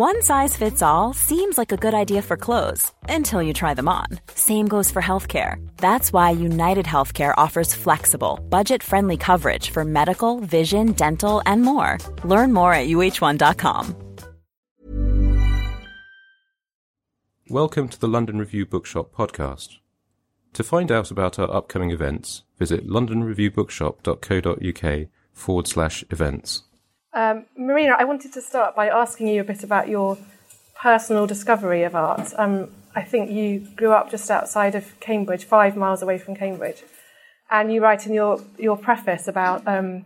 One size fits all seems like a good idea for clothes until you try them on. Same goes for healthcare. That's why United Healthcare offers flexible, budget friendly coverage for medical, vision, dental, and more. Learn more at uh1.com. Welcome to the London Review Bookshop podcast. To find out about our upcoming events, visit londonreviewbookshop.co.uk forward slash events. Um, Marina, I wanted to start by asking you a bit about your personal discovery of art. Um, I think you grew up just outside of Cambridge, five miles away from Cambridge, and you write in your, your preface about um,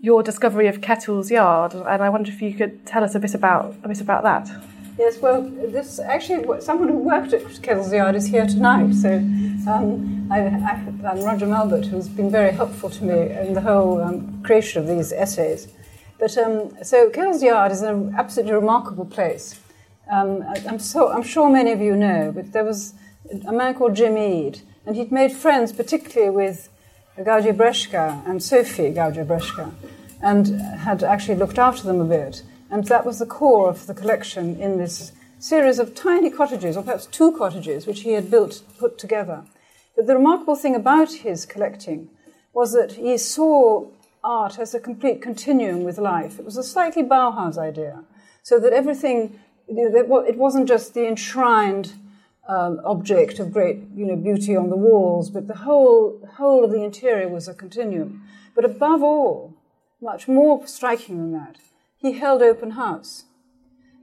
your discovery of Kettle's Yard, and I wonder if you could tell us a bit about a bit about that. Yes, well, this actually someone who worked at Kettle's Yard is here tonight. So um, I, I, Roger Melbert, who's been very helpful to me in the whole um, creation of these essays. But um, so Kettle's Yard is an absolutely remarkable place. Um, I, am so, I'm sure many of you know, but there was a man called Jim Ede, and he'd made friends particularly with Gaudier-Brzeska and Sophie Gaudier-Brzeska, and had actually looked after them a bit. And that was the core of the collection in this series of tiny cottages, or perhaps two cottages, which he had built, put together. But the remarkable thing about his collecting was that he saw art as a complete continuum with life. It was a slightly Bauhaus idea, so that everything, it wasn't just the enshrined um, object of great you know, beauty on the walls, but the whole, whole of the interior was a continuum. But above all, much more striking than that, he held open house.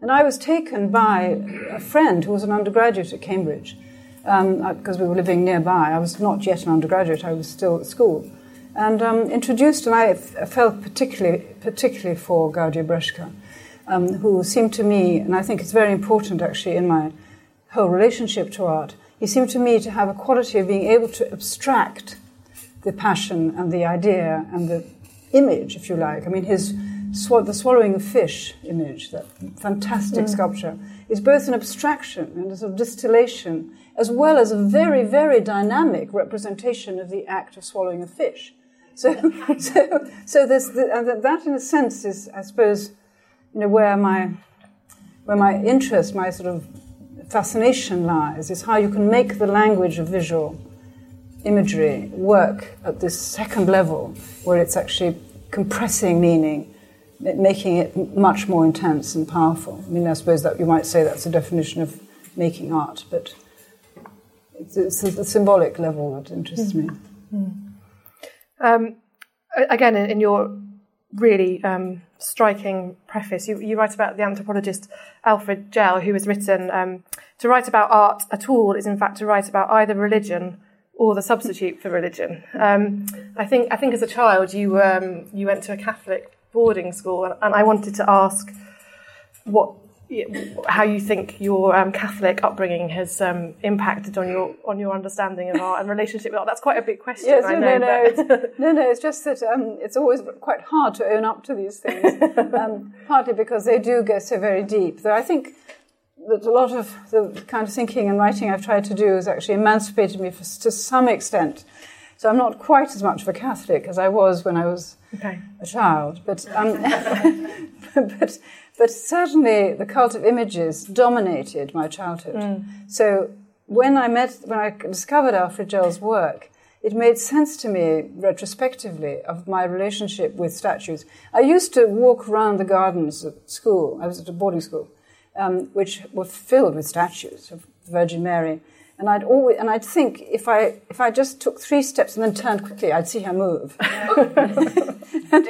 And I was taken by a friend who was an undergraduate at Cambridge, because um, we were living nearby. I was not yet an undergraduate, I was still at school and um, introduced, and I felt particularly, particularly for Gaudier-Brzeska, um, who seemed to me, and I think it's very important actually in my whole relationship to art, he seemed to me to have a quality of being able to abstract the passion and the idea and the image, if you like. I mean, his sw- the swallowing of fish image, that fantastic mm. sculpture, is both an abstraction and a sort of distillation, as well as a very, very dynamic representation of the act of swallowing a fish. So, so, so there's the, that, in a sense, is, I suppose, you know, where my, where my interest, my sort of fascination lies, is how you can make the language of visual imagery work at this second level, where it's actually compressing meaning, making it much more intense and powerful. I mean, I suppose that you might say that's a definition of making art, but it's, it's the symbolic level that interests mm-hmm. me. Mm. Um, again, in, your really um, striking preface, you, you, write about the anthropologist Alfred Gell, who has written um, to write about art at all is in fact to write about either religion or the substitute for religion. Um, I think I think as a child you um, you went to a Catholic boarding school, and, and I wanted to ask what how you think your um, Catholic upbringing has um, impacted on your on your understanding of art and relationship with art. That's quite a big question. Yes, I no, know, no, no, it's, no, no. It's just that um, it's always quite hard to own up to these things. Um, partly because they do go so very deep. Though I think that a lot of the kind of thinking and writing I've tried to do has actually emancipated me for, to some extent. So I'm not quite as much of a Catholic as I was when I was okay. a child, but. Um, but but certainly the cult of images dominated my childhood. Mm. So when I met, when I discovered Alfred Gell's work, it made sense to me retrospectively of my relationship with statues. I used to walk around the gardens at school. I was at a boarding school, um, which were filled with statues of the Virgin Mary. And I'd always, and I'd think if I if I just took three steps and then turned quickly, I'd see her move, and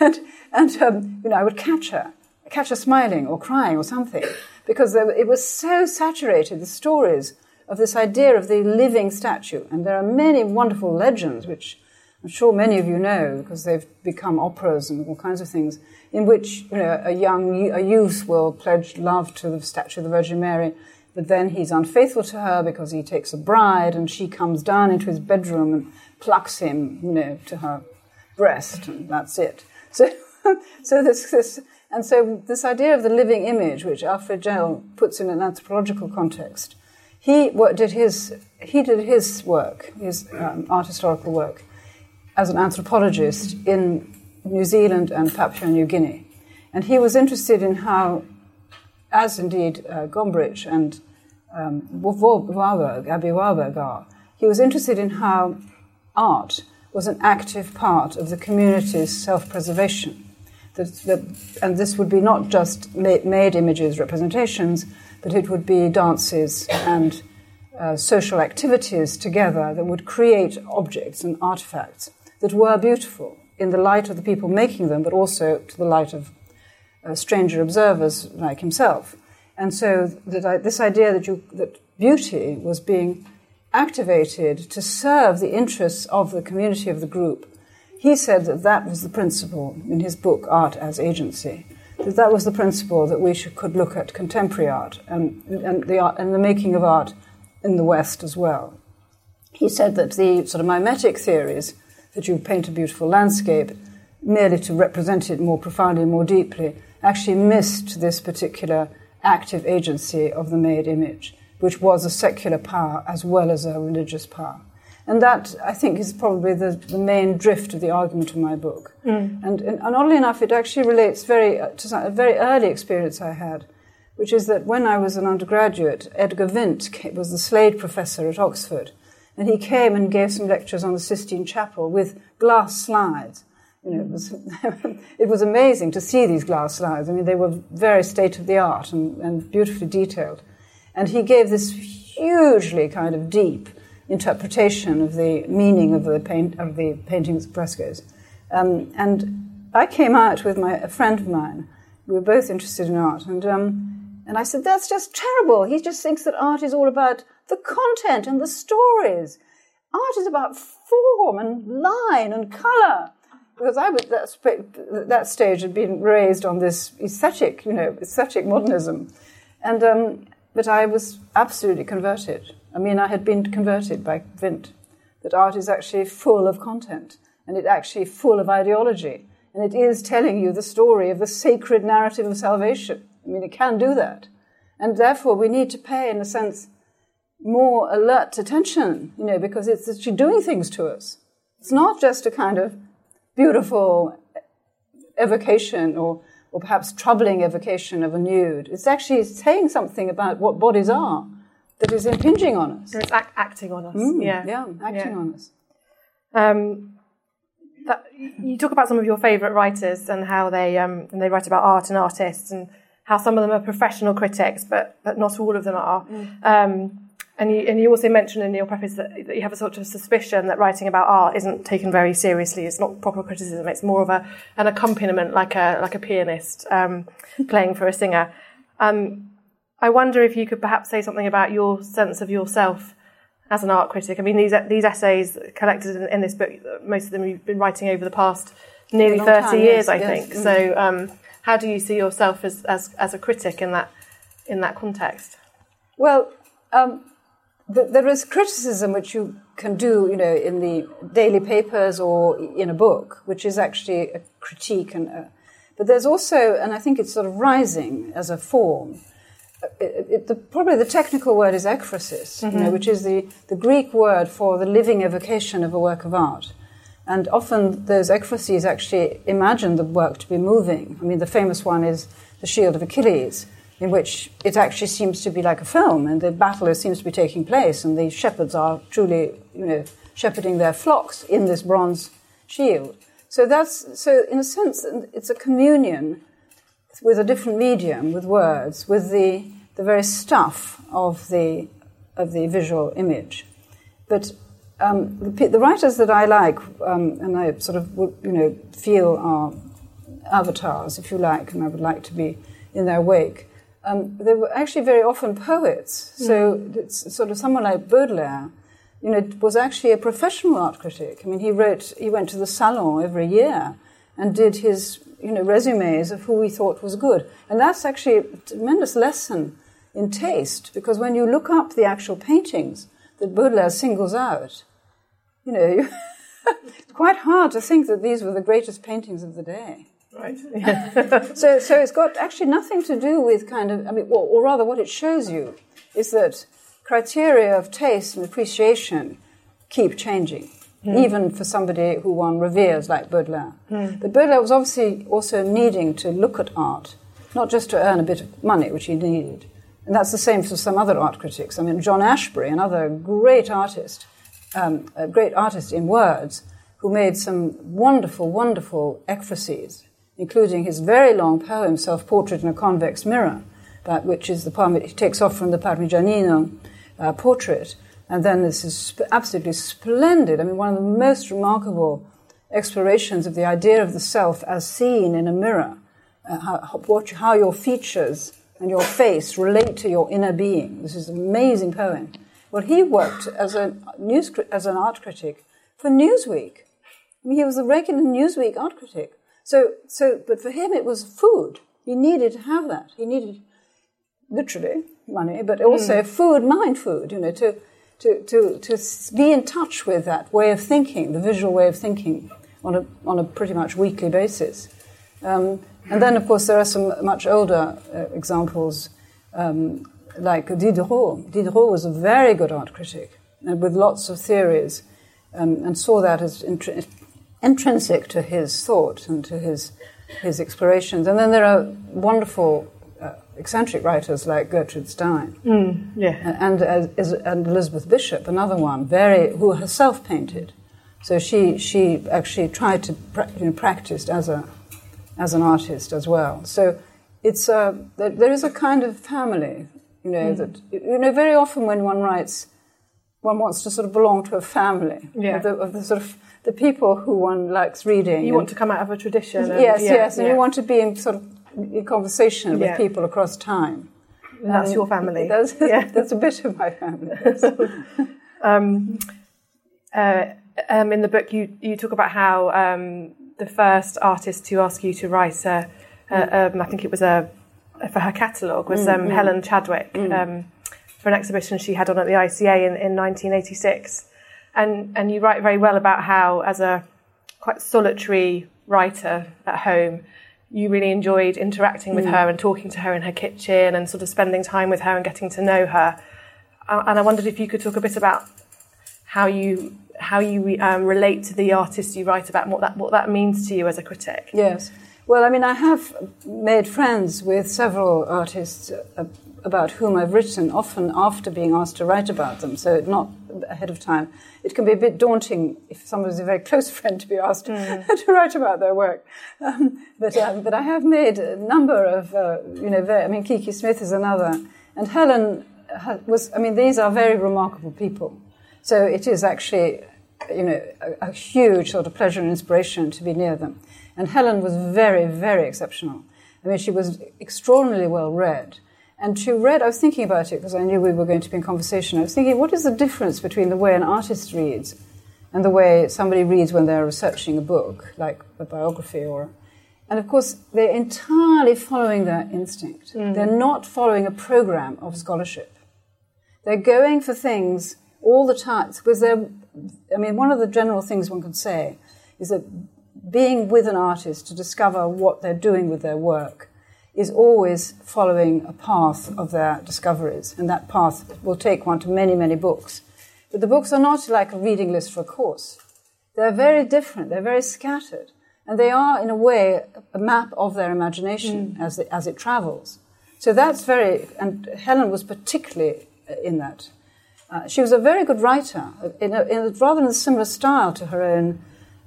and, and um, you know I would catch her catch her smiling or crying or something, because it was so saturated, the stories of this idea of the living statue. And there are many wonderful legends which I'm sure many of you know because they've become operas and all kinds of things in which you know, a young a youth will pledge love to the statue of the Virgin Mary, but then he's unfaithful to her because he takes a bride and she comes down into his bedroom and plucks him, you know, to her breast, and that's it. So, so this, this and so this idea of the living image, which Alfred Gell puts in an anthropological context, he did his he did his work, his um, art historical work, as an anthropologist in New Zealand and Papua New Guinea. And he was interested in how, as indeed uh, Gombrich and um, Warburg, Aby Warburg are, he was interested in how art was an active part of the community's self preservation. And this would be not just made images, representations, but it would be dances and uh, social activities together that would create objects and artifacts that were beautiful in the light of the people making them, but also to the light of uh, stranger observers like himself. And so that this idea that, you, that beauty was being activated to serve the interests of the community of the group, he said that that was the principle in his book, Art as Agency, that that was the principle that we should, could look at contemporary art and, and, the art, and the making of art in the West as well. He said that the sort of mimetic theories that you paint a beautiful landscape merely to represent it more profoundly, more deeply, actually missed this particular active agency of the made image, which was a secular power as well as a religious power. And that, I think, is probably the, the main drift of the argument of my book. Mm. And, and, and, oddly enough, it actually relates very, uh, to a very early experience I had, which is that when I was an undergraduate, Edgar Wind was the Slade professor at Oxford. And he came and gave some lectures on the Sistine Chapel with glass slides. You know, it was, it was amazing to see these glass slides. I mean, they were very state of the art and, and beautifully detailed. And he gave this hugely kind of deep interpretation of the meaning of the, paint, of the paintings, frescoes. Um, and I came out with my, a friend of mine. We were both interested in art. And, um, and I said, that's just terrible. He just thinks that art is all about the content and the stories. Art is about form and line and colour. Because I was that, that stage had been raised on this aesthetic, you know, aesthetic modernism, and um, but I was absolutely converted. I mean, I had been converted by Wind that art is actually full of content and it's actually full of ideology and it is telling you the story of the sacred narrative of salvation. I mean, it can do that, and therefore we need to pay, in a sense, more alert attention, you know, because it's actually doing things to us. It's not just a kind of beautiful evocation or, or perhaps troubling evocation of a nude. It's actually saying something about what bodies are that is impinging on us. It's act- acting on us. Mm, yeah. Yeah, acting yeah. on us. Um, that, you talk about some of your favourite writers and how they um, and they write about art and artists and how some of them are professional critics, but but not all of them are. Mm. Um, and you, and you also mentioned in your preface that, that, you have a sort of suspicion that writing about art isn't taken very seriously. It's not proper criticism. It's more of a, an accompaniment, like a like a pianist um, playing for a singer. Um, I wonder if you could perhaps say something about your sense of yourself as an art critic. I mean, these these essays collected in, in this book, most of them you've been writing over the past nearly thirty time, years, yes, I yes. think. Mm. So, um, how do you see yourself as, as as a critic in that in that context? Well, um, there is criticism which you can do, you know, in the daily papers or in a book, which is actually a critique. And a, but there's also, and I think it's sort of rising as a form. Uh, it, it, the, probably the technical word is ekphrasis, mm-hmm. you know, mm-hmm. which is the, the Greek word for the living evocation of a work of art. And often those ekphrases actually imagine the work to be moving. I mean, the famous one is the Shield of Achilles, in which it actually seems to be like a film, and the battle seems to be taking place, and the shepherds are truly, you know, shepherding their flocks in this bronze shield. So that's so, in a sense, it's a communion with a different medium, with words, with the the very stuff of the of the visual image. But um, the, the, writers that I like, um, and I sort of you know feel are avatars, if you like, and I would like to be in their wake um, they were actually very often poets. So mm. it's sort of someone like Baudelaire you know, was actually a professional art critic. I mean, he wrote, he went to the salon every year and did his, you know, resumes of who we thought was good. And that's actually a tremendous lesson in taste because when you look up the actual paintings that Baudelaire singles out, you know, you it's quite hard to think that these were the greatest paintings of the day. Right. So, so it's got actually nothing to do with kind of, I mean, or, or rather, what it shows you is that criteria of taste and appreciation keep changing, even for somebody who one reveres like Baudelaire. But Baudelaire was obviously also needing to look at art, not just to earn a bit of money, which he needed. And that's the same for some other art critics. I mean, John Ashbery, another great artist, um, a great artist in words, who made some wonderful, wonderful ekphrases, including his very long poem, Self Portrait in a Convex Mirror, that, which is the poem that he takes off from the Parmigianino uh, portrait. And then this is sp- absolutely splendid. I mean, one of the most remarkable explorations of the idea of the self as seen in a mirror, uh, how, how- what, how your features and your face relate to your inner being. This is an amazing poem. Well, he worked as a news as an art critic for Newsweek. I mean, he was a regular Newsweek art critic. So, so, but for him, it was food. He needed to have that. He needed literally money, but also food, mind food. You know, to to to to be in touch with that way of thinking, the visual way of thinking, on a on a pretty much weekly basis. Um, and then, of course, there are some much older uh, examples, um, like Diderot. Diderot was a very good art critic, and with lots of theories, um, and saw that as intri- intrinsic to his thought and to his his explorations. And then there are wonderful eccentric writers like Gertrude Stein mm, Yeah. and, and, as- and Elizabeth Bishop, another one, very who herself painted. So she she actually tried to pra- you know, practiced as a as an artist as well. So it's uh, a there, there is a kind of family, you know, mm. that you know very often when one writes, one wants to sort of belong to a family Yeah. of, the, of the sort of the people who one likes reading. You and- want to come out of a tradition. And, yes, yeah, yes, and yeah. you want to be in sort of conversation with people across time. And that's Um, your family. That's, Yeah. that's a bit of my family. um, uh, um, in the book, you, you talk about how um, the first artist to ask you to write, a, a, um, I think it was a for her catalogue, was um, Helen Chadwick um, for an exhibition she had on at the ICA in, in 1986. And, and you write very well about how, as a quite solitary writer at home, you really enjoyed interacting with her and talking to her in her kitchen and sort of spending time with her and getting to know her. Uh, and I wondered if you could talk a bit about how you how you um, relate to the artists you write about and what that what that means to you as a critic. Yes. Well, I mean, I have made friends with several artists uh, about whom I've written, often after being asked to write about them, so not ahead of time. It can be a bit daunting if somebody's a very close friend to be asked to write about their work. Um, but, um, but I have made a number of, uh, you know, very, I mean, Kiki Smith is another. And Helen was, I mean, these are very remarkable people. So it is actually, you know, a, a huge sort of pleasure and inspiration to be near them. And Helen was very, very exceptional. I mean, she was extraordinarily well read. And she read, I was thinking about it because I knew we were going to be in conversation. I was thinking, what is the difference between the way an artist reads and the way somebody reads when they're researching a book, like a biography or. And of course, they're entirely following their instinct. Mm-hmm. They're not following a program of scholarship. They're going for things all the time because they're. I mean, one of the general things one could say is that being with an artist to discover what they're doing with their work is always following a path of their discoveries, and that path will take one to many, many books. But the books are not like a reading list for a course. They're very different, they're very scattered, and they are, in a way, a map of their imagination as, it, as it travels. So that's very, and Helen was particularly in that. Uh, she was a very good writer, in a, in a, rather in a similar style to her own,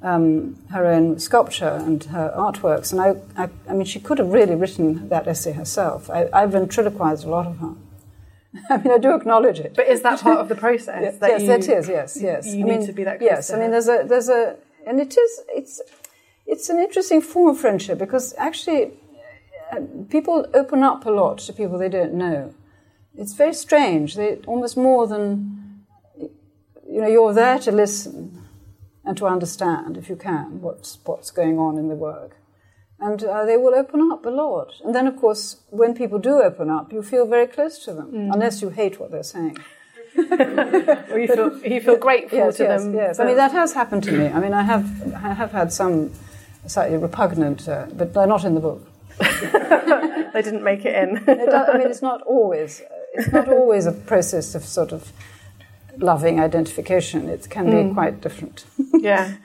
um, her own sculpture and her artworks. And I, I, I mean, she could have really written that essay herself. I, I ventriloquized a lot of her. I mean, I do acknowledge it. But is that part of the process? Yes, that yes, you, that is. Yes, yes. you I need mean, to be that close Yes, I mean, there's a, there's a, and it is, it's, it's an interesting form of friendship because actually, uh, people open up a lot to people they don't know. It's very strange. They almost more than, you know, you're there to listen and to understand, if you can, what's, what's going on in the work. And uh, they will open up a lot. And then, of course, when people do open up, you feel very close to them, mm. unless you hate what they're saying. or you feel, you feel grateful yes, to yes, them. Yes, I mean, that has happened to me. I mean, I have, I have had some slightly repugnant, uh, but they're not in the book. they didn't make it in. it does, I mean, it's not always, it's not always a process of sort of loving identification. It can be mm. quite different. yeah.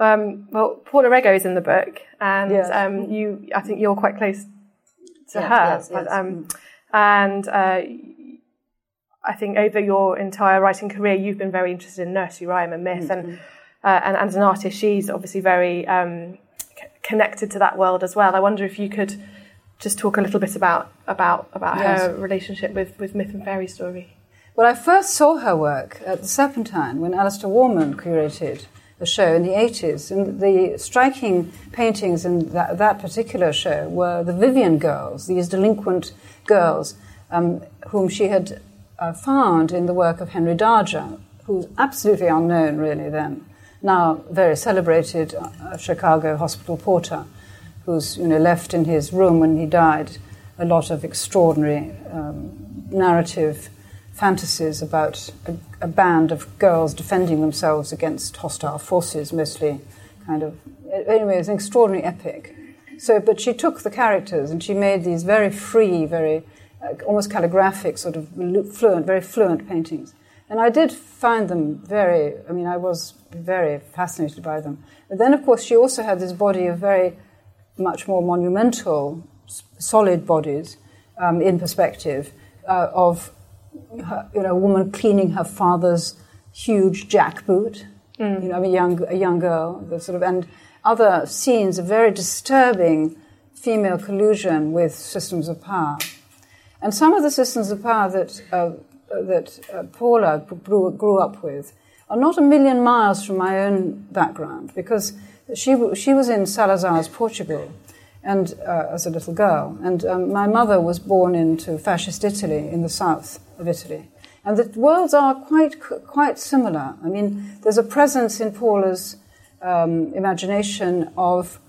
Um, well, Paula Rego is in the book, and yes. um, you, I think you're quite close to yes, her. Yes, but, um, and uh, I think over your entire writing career, you've been very interested in nursery rhyme and myth, mm-hmm. and, uh, and, and as an artist, she's obviously very um, c- connected to that world as well. I wonder if you could just talk a little bit about about about her relationship with, with myth and fairy story. Well, I first saw her work at the Serpentine when Alister Warman curated a show in the 80s. And the striking paintings in that, that particular show were the Vivian girls, these delinquent girls um, whom she had uh, found in the work of Henry Darger, who's absolutely unknown really then, now very celebrated uh, Chicago hospital porter, who's you know, left in his room when he died a lot of extraordinary um, narrative fantasies about a, a, band of girls defending themselves against hostile forces, mostly kind of. Anyway, it's an extraordinary epic. So, but she took the characters and she made these very free, very uh, almost calligraphic, sort of fluent, very fluent paintings. And I did find them very, I mean, I was very fascinated by them. But then, of course, she also had this body of very much more monumental, solid bodies um, in perspective uh, of her, you know, a woman cleaning her father's huge jackboot. Mm. You know, a young a young girl, the sort of and other scenes of very disturbing female collusion with systems of power. And some of the systems of power that uh, that uh, Paula grew, grew, up with are not a million miles from my own background because she she was in Salazar's Portugal and uh, as a little girl. And um, my mother was born into fascist Italy in the south of Italy. And the worlds are quite, quite similar. I mean, there's a presence in Paula's um, imagination of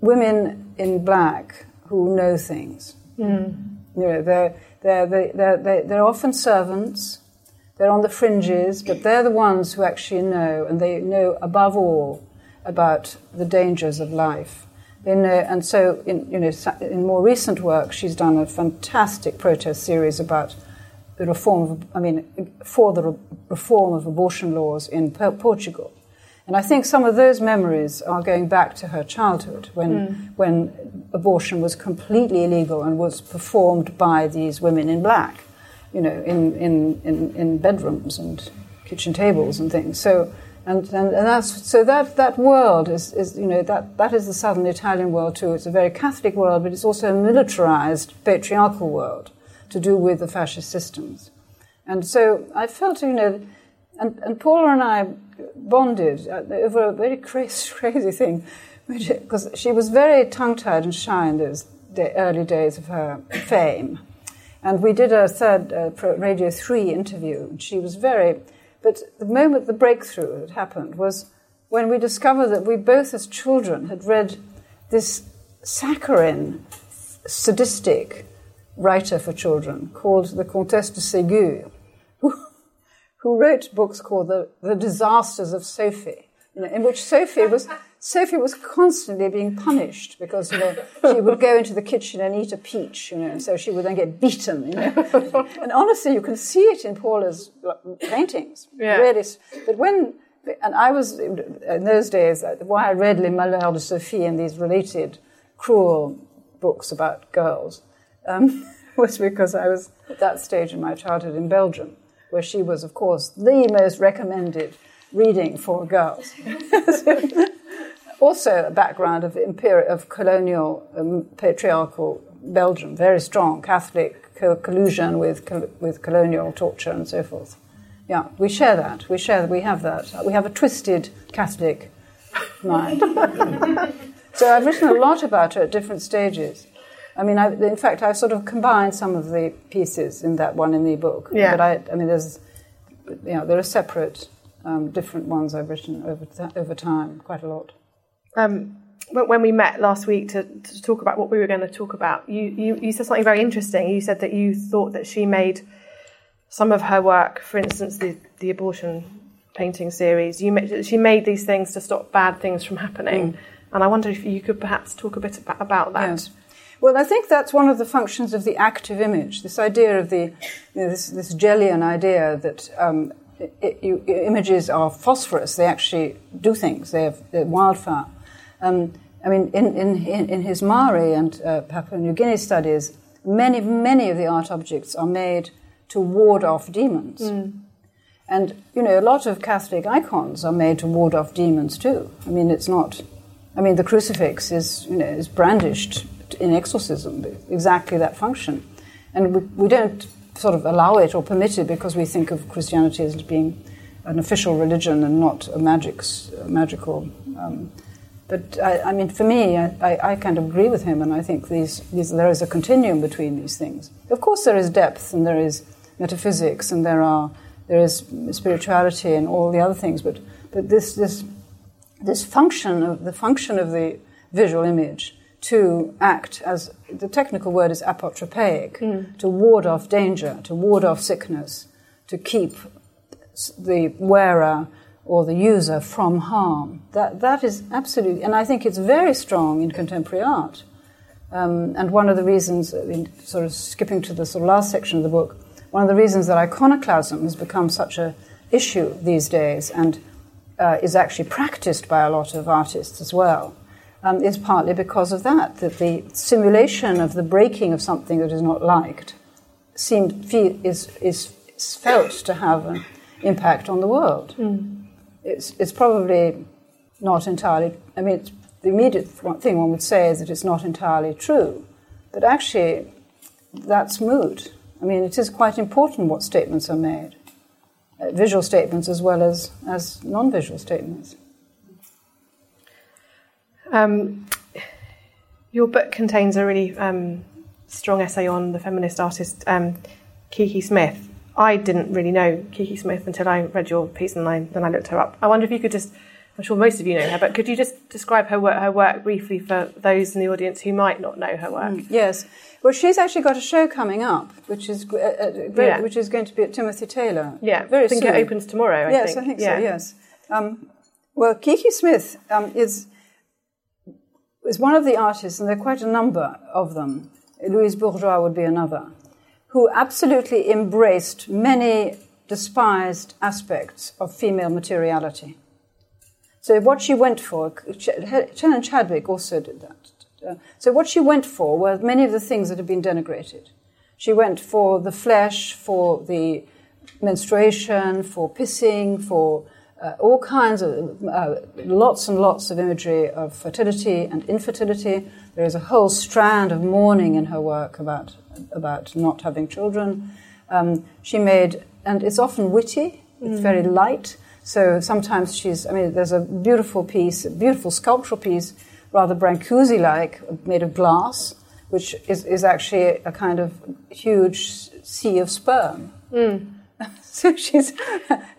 women in black who know things. Mm. You know, they're, they're, they're, they're, they're often servants, they're on the fringes, but they're the ones who actually know, and they know above all about the dangers of life. In, uh, and so, in, you know, in more recent work, she's done a fantastic protest series about the reform of, I mean, for the re- reform of abortion laws in Portugal. And I think some of those memories are going back to her childhood when, mm. when abortion was completely illegal and was performed by these women in black, you know, in, in, in, in bedrooms and kitchen tables and things. So and, and, and, that's, so that, that world is, is, you know, that, that is the southern Italian world too. It's a very Catholic world, but it's also a militarized patriarchal world to do with the fascist systems. And so I felt, you know, and, and Paula and I bonded uh, over a very crazy, crazy thing, because she was very tongue-tied and shy in those day, early days of her fame. And we did a third uh, Radio 3 interview, and she was very but the moment the breakthrough had happened was when we discovered that we both, as children, had read this saccharine, sadistic writer for children called the Comtesse de Ségur, who, who wrote books called The, the Disasters of Sophie, you know, in which Sophie was Sophie was constantly being punished because you know she would go into the kitchen and eat a peach, you know, and so she would then get beaten, you know. and honestly, you can see it in Paula's paintings, yeah. really. But when and I was in those days uh, why I read Les Malheurs de Sophie and these related cruel books about girls um, was because I was at that stage in my childhood in Belgium, where she was, of course, the most recommended reading for girls. also a background of, imperial, of colonial, um, patriarchal Belgium, very strong Catholic co- collusion with, co- with colonial torture and so forth. Yeah, we share that. We share. We have that. We have a twisted Catholic mind. so I've written a lot about her at different stages. I mean, I, in fact, I've sort of combined some of the pieces in that one in the book. Yeah. But I, I mean, there's, you know, there are separate, um, different ones I've written over, over time, quite a lot. Um, when we met last week to, to, talk about what we were going to talk about, you, you, you said something very interesting. You said that you thought that she made some of her work, for instance, the, the abortion painting series, you, she made these things to stop bad things from happening. Mm. And I wonder if you could perhaps talk a bit about, about that. Yes. Well, I think that's one of the functions of the active image. This idea of the you know, this, this Gellian idea that um, it, it, images are phosphorus. They actually do things. They have wildfire. Um, I mean, in, in, in his Maori and uh, Papua New Guinea studies, many many of the art objects are made to ward off demons. Mm. And, you know, a lot of Catholic icons are made to ward off demons too. I mean, it's not, I mean, the crucifix is, you know, is brandished in exorcism, exactly that function. And we, we don't sort of allow it or permit it because we think of Christianity as being an official religion and not a, magics, a magical. Um, but I, I, mean, for me, I, I, kind of agree with him, and I think these, these, there is a continuum between these things. Of course, there is depth and there is metaphysics and there are there is spirituality and all the other things, but but this this this function of the function of the visual image to act as the technical word is apotropaic, mm. to ward off danger, to ward off sickness, to keep the wearer or the user from harm. That that is absolutely, and I think it's very strong in contemporary art. Um, and one of the reasons, in sort of skipping to the sort of last section of the book, one of the reasons that iconoclasm has become such a issue these days and uh, is actually practiced by a lot of artists as well um, is partly because of that, that the simulation of the breaking of something that is not liked seem, is, is, felt to have an impact on the world. Mm. It's, it's probably not entirely, I mean, the immediate thing one would say is that it's not entirely true, but actually that's moot. I mean, it is quite important what statements are made, uh, visual statements as well as, as non visual statements. Um, your book contains a really um, strong essay on the feminist artist um, Kiki Smith. I didn't really know Kiki Smith until I read your piece and I, then I looked her up. I wonder if you could just, I'm sure most of you know her, but could you just describe her work, her work briefly for those in the audience who might not know her work? Mm, yes. Well, she's actually got a show coming up, which is uh, uh, yeah. which is going to be at Timothy Taylor. Yeah, very I think soon. it opens tomorrow. I yes, think. I think yeah. so. Yes. Um, well, Kiki Smith um, is is one of the artists, and there are quite a number of them. Louise Bourgeois would be another, who absolutely embraced many despised aspects of female materiality. So what she went for, Helen Chadwick also did that. Uh, so what she went for were many of the things that have been denigrated. She went for the flesh, for the menstruation, for pissing, for uh, all kinds of uh, lots and lots of imagery of fertility and infertility. There is a whole strand of mourning in her work about about not having children. Um, she made, and it's often witty. It's mm. very light. So sometimes she's. I mean, there's a beautiful piece, a beautiful sculptural piece rather Brancusi like, made of glass, which is, is actually a kind of huge sea of sperm. Mm. so she's,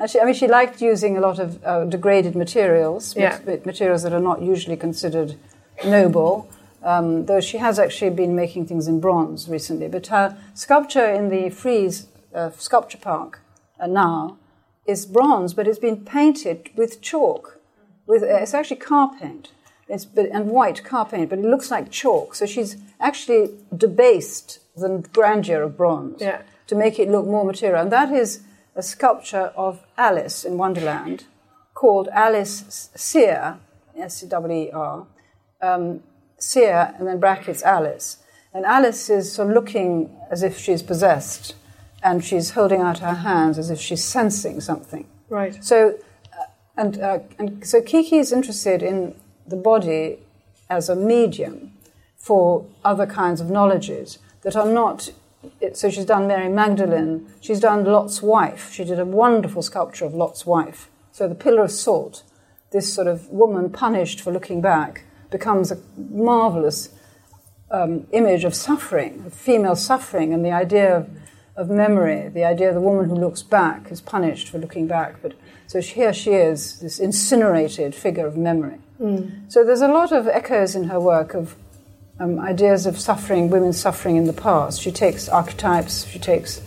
she, I mean, she liked using a lot of uh, degraded materials, yeah. materials that are not usually considered noble. Um, though she has actually been making things in bronze recently. But her sculpture in the Frieze uh, Sculpture Park uh, now is bronze, but it's been painted with chalk. With, uh, it's actually car paint. It's, but, and white car paint, but it looks like chalk. So she's actually debased the grandeur of bronze yeah. to make it look more material. And that is a sculpture of Alice in Wonderland called Alice Seer, S-E-W-E-R, um, Seer, and then brackets Alice. And Alice is sort of looking as if she's possessed, and she's holding out her hands as if she's sensing something. Right. So, uh, and, uh, and so Kiki is interested in the body as a medium for other kinds of knowledges that are not. So she's done Mary Magdalene, she's done Lot's wife. She did a wonderful sculpture of Lot's wife. So the pillar of salt, this sort of woman punished for looking back, becomes a marvelous um, image of suffering, of female suffering, and the idea of, of memory, the idea of the woman who looks back is punished for looking back. But so here she is, this incinerated figure of memory. Mm. So there's a lot of echoes in her work of um, ideas of suffering, women suffering in the past. She takes archetypes, she takes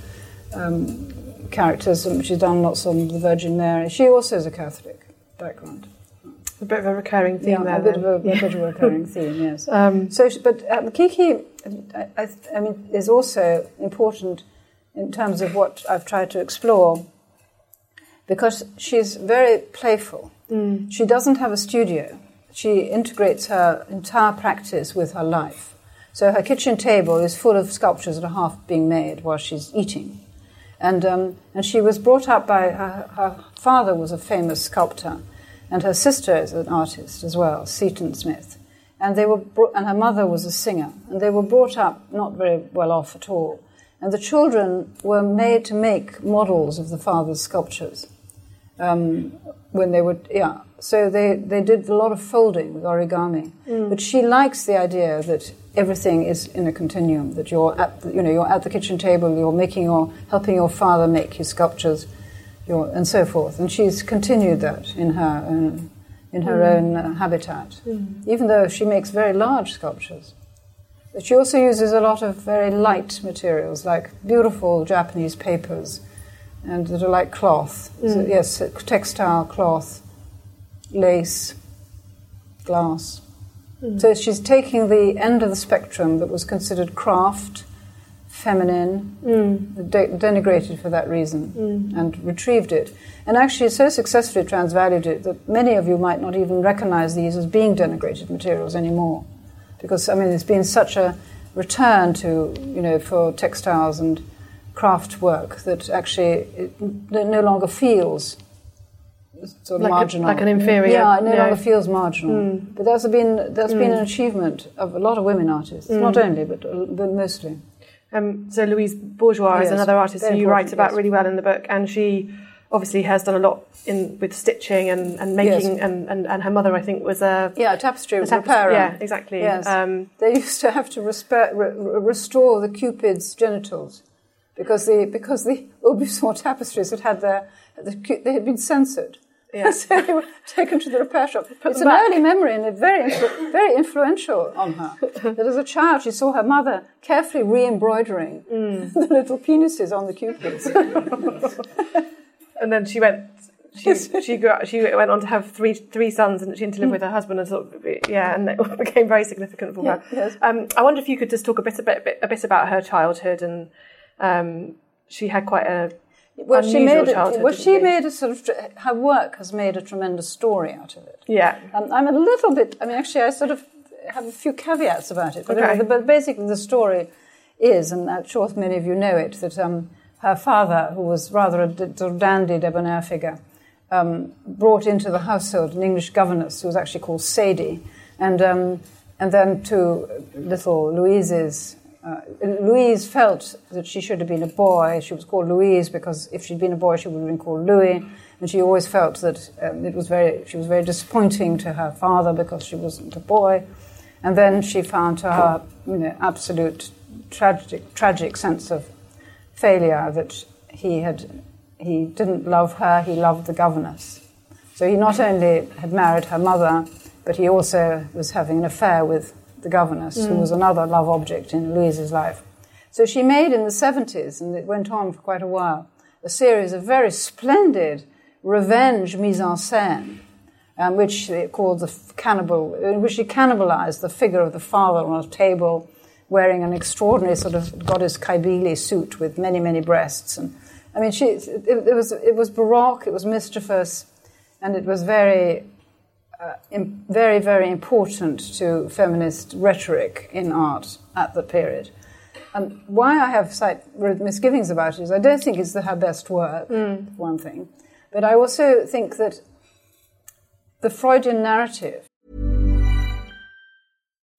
um, characters, and she's done lots on the Virgin Mary. She also has a Catholic background. A bit of a recurring theme yeah, there. A bit, of a, a bit of a recurring theme, yes. Um, so, but uh, Kiki, I, I, I mean, is also important in terms of what I've tried to explore because she's very playful. Mm. She doesn't have a studio. She integrates her entire practice with her life. So her kitchen table is full of sculptures that are half being made while she's eating. And, um, and she was brought up by her, her father was a famous sculptor, and her sister is an artist as well, Seton Smith. And, they were and her mother was a singer. And they were brought up not very well off at all. And the children were made to make models of the father's sculptures um, when they were, yeah. So they, they did a lot of folding with origami. Mm. But she likes the idea that everything is in a continuum, that you're at, the, you know, you're at the kitchen table, you're making your, helping your father make his sculptures, and so forth. And she's continued that in her own, in her mm. own uh, habitat, mm. even though she makes very large sculptures. But she also uses a lot of very light materials, like beautiful Japanese papers, and that are like cloth. Mm. So, yes, textile, cloth, lace, glass. Mm. So she's taking the end of the spectrum that was considered craft, feminine, mm. de- denigrated for that reason, mm. and retrieved it. And actually, so successfully transvalued it that many of you might not even recognize these as being denigrated materials anymore because I mean there's been such a return to you know for textiles and craft work that actually it no longer feels sort of like marginal, a, like an inferior. Yeah, it no longer feels marginal. Mm. But that's been that's mm. been an achievement of a lot of women artists, mm. not only but but mostly. Um, so Louise Bourgeois yes, is another artist who you write about yes. really well in the book, and she obviously has done a lot in with stitching and, and making yes. and, and, and her mother I think was a yeah a tapestry, a tapestry repairer yeah exactly yes um, they used to have to respe- re- restore the cupid's genitals because the because the Aubusson tapestries had had their the, they had been censored yeah. so they were taken to the repair shop. Put it's an back. early memory and very, influ- very influential on her. that as a child, she saw her mother carefully re-embroidering mm. the little penises on the cupids. and then she went. She she grew up, she went on to have three three sons and she went to live mm. with her husband and sort of yeah and it became very significant for yeah, her. Yes. Um, I wonder if you could just talk a bit a bit, a bit about her childhood and um, she had quite a well, she made it, well, she made a sort of her work has made a tremendous story out of it. Yeah, um, I'm a little bit. I mean, actually, I sort of have a few caveats about it, but, okay. but basically the story is, and I'm sure many of you know it, that um, her father, who was rather a dandy debonair figure, um, brought into the household an English governess who was actually called Sadie, and um, and then to little Louise's. Uh, Louise felt that she should have been a boy. She was called Louise because if she'd been a boy, she would have been called Louis. And she always felt that um, it was very, she was very disappointing to her father because she wasn't a boy. And then she found her, you know, absolute tragic, tragic sense of failure that he had he didn't love her, he loved the governess. So he not only had married her mother, but he also was having an affair with the governess, mm. who was another love object in Louise's life. So she made in the 70s, and it went on for quite a while, a series of very splendid revenge mise en scène, um, which they called the cannibal, in which she cannibalized the figure of the father on a table wearing an extraordinary sort of goddess Cybele suit with many, many breasts. And I mean, she, it, it was, it was baroque, it was mischievous, and it was very, very, very important to feminist rhetoric in art at the period. And why I have slight misgivings about it is I don't think it's the, her best work, mm. one thing. But I also think that the Freudian narrative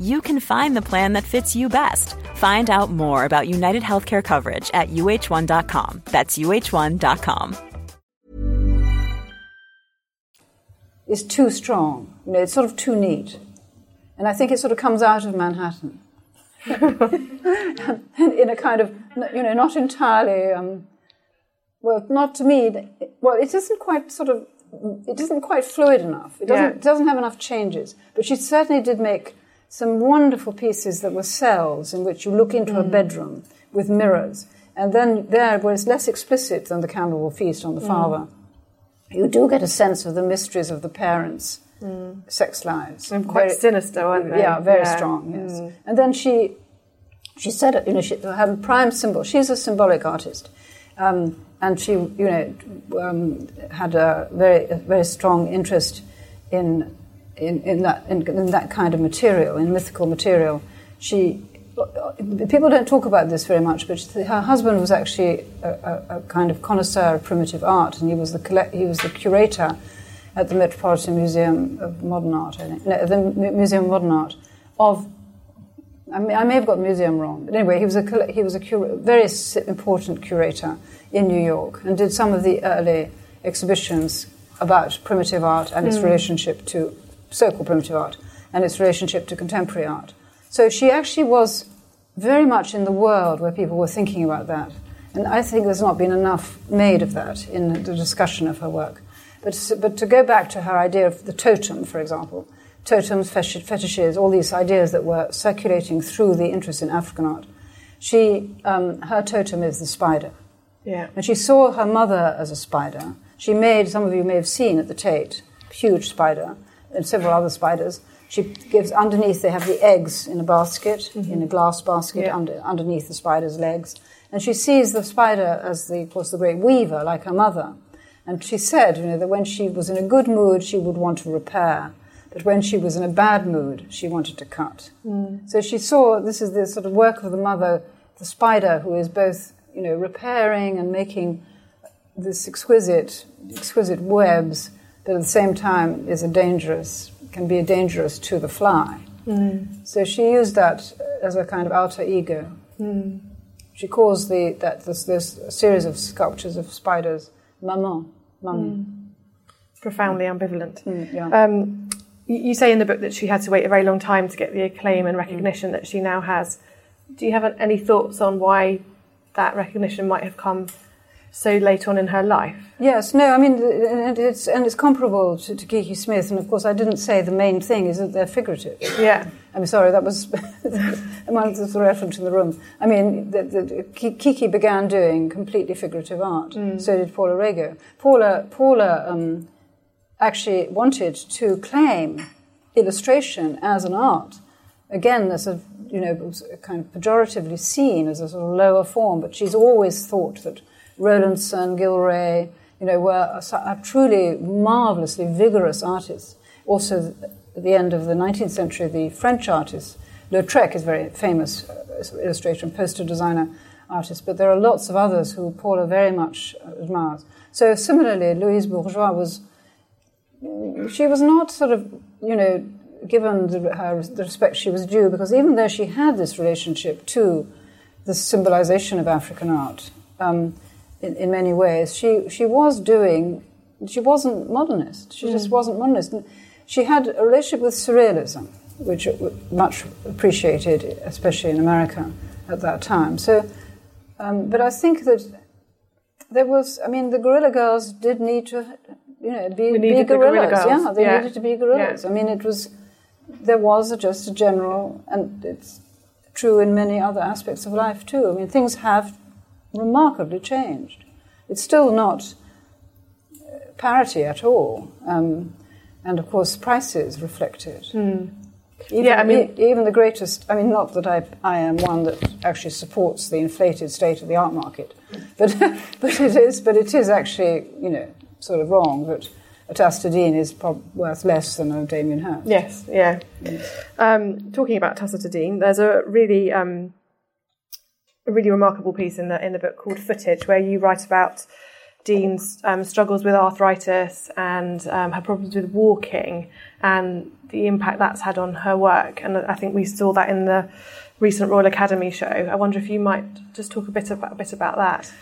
you can find the plan that fits you best. Find out more about United Healthcare coverage at uh1.com. That's uh1.com. is too strong. You know, it's sort of too neat. And I think it sort of comes out of Manhattan. in a kind of, you know, not entirely, um, well, not to me, well, it isn't quite sort of, it isn't quite fluid enough. It doesn't, Yeah. it doesn't have enough changes. But she certainly did make some wonderful pieces that were cells in which you look into a mm. bedroom with mirrors. And then there, where it's less explicit than the candle will feast on the mm. father, you do get a sense of the mysteries of the parents' mm. sex lives. And quite sinister, aren't they? Yeah, very Yeah. strong. Yes. And then she, she said, you know, she, her prime symbol. She's a symbolic artist, um, and she, you know, um, had a very, a very strong interest in, in, in that, in, in that kind of material, in mythical material. She. People don't talk about this very much, but her husband was actually a, a, a kind of connoisseur of primitive art, and he was the collect, he was the curator at the Metropolitan Museum of Modern Art, I think, no, the Mu- Museum of Modern Art of I may, I may have got the museum wrong, but anyway, he was a he was a cura- very important curator in New York and did some of the early exhibitions about primitive art and its hmm. relationship to so-called primitive art and its relationship to contemporary art. So she actually was very much in the world where people were thinking about that, and I think there's not been enough made of that in the discussion of her work. But, but to go back to her idea of the totem, for example, totems, fetishes, all these ideas that were circulating through the interest in African art, she, um, her totem is the spider. Yeah. And she saw her mother as a spider. She made, some of you may have seen at the Tate, huge spider, and several other spiders. She gives, underneath, they have the eggs in a basket, mm-hmm. in a glass basket, Yeah. under, underneath the spider's legs. And she sees the spider as, the, of course, the great weaver, like her mother. And she said, you know, that when she was in a good mood, she would want to repair. But when she was in a bad mood, she wanted to cut. Mm. So she saw this is the sort of work of the mother, the spider, who is both, you know, repairing and making this exquisite, exquisite webs, but at the same time is a dangerous, can be a dangerous to the fly. So she used that as a kind of alter ego. She calls the that this, this series of sculptures of spiders maman, mummy. Profoundly ambivalent. Mm, yeah. Um, you, you say in the book that she had to wait a very long time to get the acclaim and recognition that she now has. Do you have any thoughts on why that recognition might have come so late on in her life? Yes, no, I mean, and it's, and it's comparable to, to Kiki Smith, and of course, I didn't say the main thing is that they're figurative. Yeah. I'm sorry, that was among the reference in the room. I mean, the, the, Kiki began doing completely figurative art. So did Paula Rego. Paula, Paula um, actually wanted to claim illustration as an art. Again, there's a you know kind of pejoratively seen as a sort of lower form, but she's always thought that Rowlandson, Gillray, you know, were are truly marvelously vigorous artists. Also, at the end of the 19th century, the French artist Lautrec is a very famous uh, illustrator and poster designer artist, but there are lots of others who Paula very much admires. So similarly, Louise Bourgeois was, she was not sort of, you know, given the, her, the respect she was due because even though she had this relationship to the symbolization of African art um, in, in, many ways, she, she was doing, she wasn't modernist. She mm. just wasn't modernist. She had a relationship with surrealism, which was much appreciated, especially in America at that time. So, um, but I think that there was, I mean, the Guerrilla Girls did need to, you know, be, be guerrillas. Guerrilla yeah, they yeah. needed to be guerrillas. Yeah. I mean, it was, there was a, just a general, and it's true in many other aspects of life too. I mean, things have remarkably changed. It's still not parity at all. Um, and of course, prices reflect it. Mm. Even, yeah, I mean, even the greatest. I mean, not that I, I am one that actually supports the inflated state of the art market, but but it is. But it is actually, you know, sort of wrong that a Dean is prob- worth less than a Damien Hirst. Yes, yeah. Yes. Um, talking about Dean, there's a really um, a really remarkable piece in the in the book called Footage, where you write about Dean's um, struggles with arthritis and um, her problems with walking and the impact that's had on her work. And I think we saw that in the recent Royal Academy show. I wonder if you might just talk a bit about, a bit about that.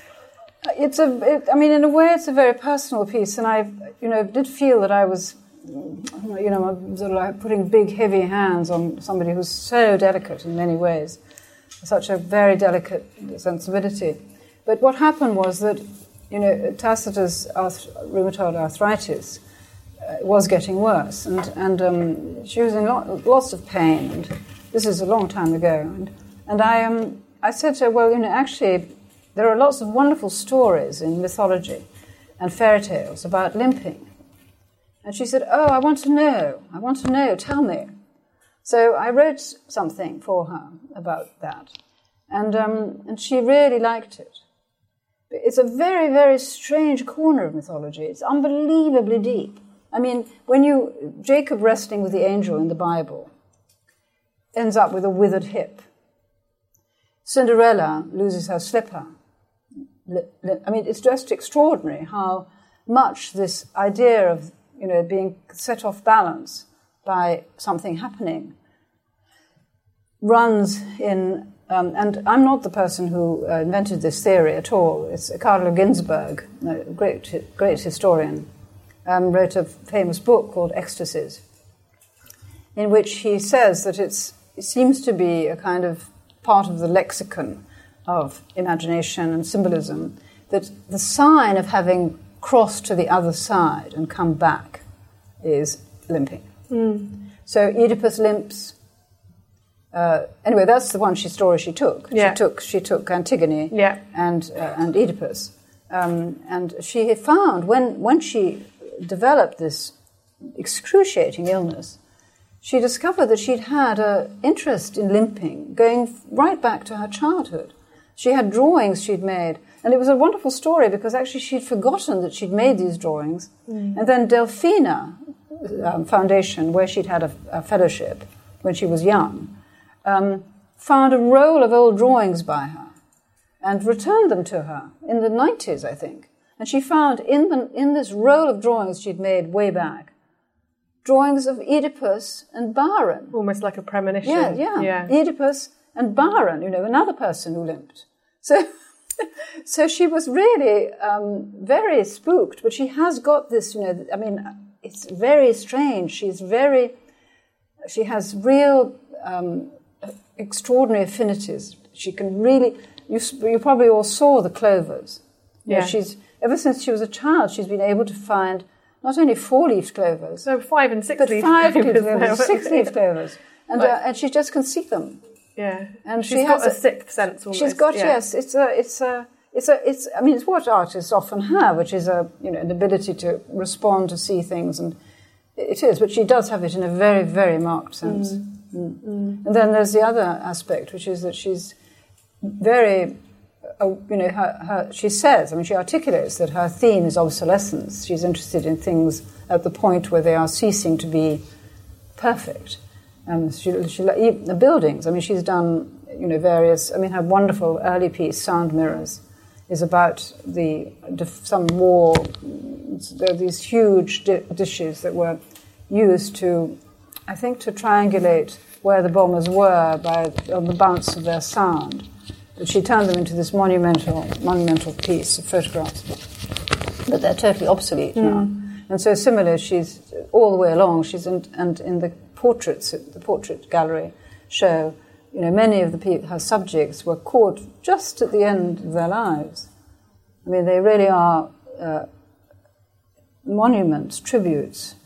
It's a, it, I mean, in a way, it's a very personal piece, and I, you know, did feel that I was, you know, sort of like putting big, heavy hands on somebody who's so delicate in many ways, such a very delicate sensibility. But what happened was that you know, Tacita's arth- rheumatoid arthritis uh, was getting worse, and, and um, she was in lot, lots of pain. And this is a long time ago. And, and I, um, I said to her, Well, you know, actually, there are lots of wonderful stories in mythology and fairy tales about limping. And she said, Oh, I want to know. I want to know. Tell me. So I wrote something for her about that. And, um, and she really liked it. It's a very, very strange corner of mythology. It's unbelievably deep. I mean, when you, Jacob wrestling with the angel in the Bible ends up with a withered hip. Cinderella loses her slipper. I mean, it's just extraordinary how much this idea of, you know, being set off balance by something happening runs in um, and I'm not the person who uh, invented this theory at all. It's Carlo Ginzburg, a great, great historian, um, wrote a famous book called Ecstasies, in which he says that it seems to be a kind of part of the lexicon of imagination and symbolism that the sign of having crossed to the other side and come back is limping. Mm. So Oedipus limps, uh, anyway, that's the one she story she took. Yeah. She took she took Antigone yeah. and uh, and Oedipus, um, and she found when when she developed this excruciating illness, she discovered that she'd had an interest in limping going right back to her childhood. She had drawings she'd made, and it was a wonderful story because actually she'd forgotten that she'd made these drawings, mm. and then Delfina um, Foundation, where she'd had a, a fellowship when she was young um, found a roll of old drawings by her and returned them to her in the 90s, I think. And she found in, the, in this roll of drawings she'd made way back drawings of Oedipus and Byron. Almost like a premonition. Yeah, yeah. yeah. Oedipus and Byron, you know, another person who limped. So, so she was really um, very spooked, but she has got this, you know, I mean, it's very strange. She's very, she has real um, extraordinary affinities. She can really, you, you probably all saw the clovers. Yeah. she's, ever since she was a child, she's been able to find not only four leaf clovers. So five and six but leaf five clovers. clovers six leaf clovers. And, uh, and she just can see them. Yeah. And she's she has got has a sixth sense almost. She's got, yeah. yes, it's a, it's a, it's a, it's, I mean, it's what artists often have, which is a, you know, an ability to respond, to see things, and it is, but she does have it in a very, very marked sense. Mm. Mm. Mm. And then there's the other aspect, which is that she's very, uh, you know, her, her, she says, I mean, she articulates that her theme is obsolescence. She's interested in things at the point where they are ceasing to be perfect. Um, she, she, even the buildings, I mean, she's done, you know, various, I mean, her wonderful early piece, Sound Mirrors, is about the some war. There are these huge di- dishes that were used to, I think, to triangulate where the bombers were by on the bounce of their sound. But she turned them into this monumental, monumental piece of photographs. But they're totally obsolete mm. now. And so, similar, she's all the way along. She's in, and in the portraits, the portrait gallery show, you know, many of the her subjects were caught just at the end of their lives. I mean, they really are uh, monuments, tributes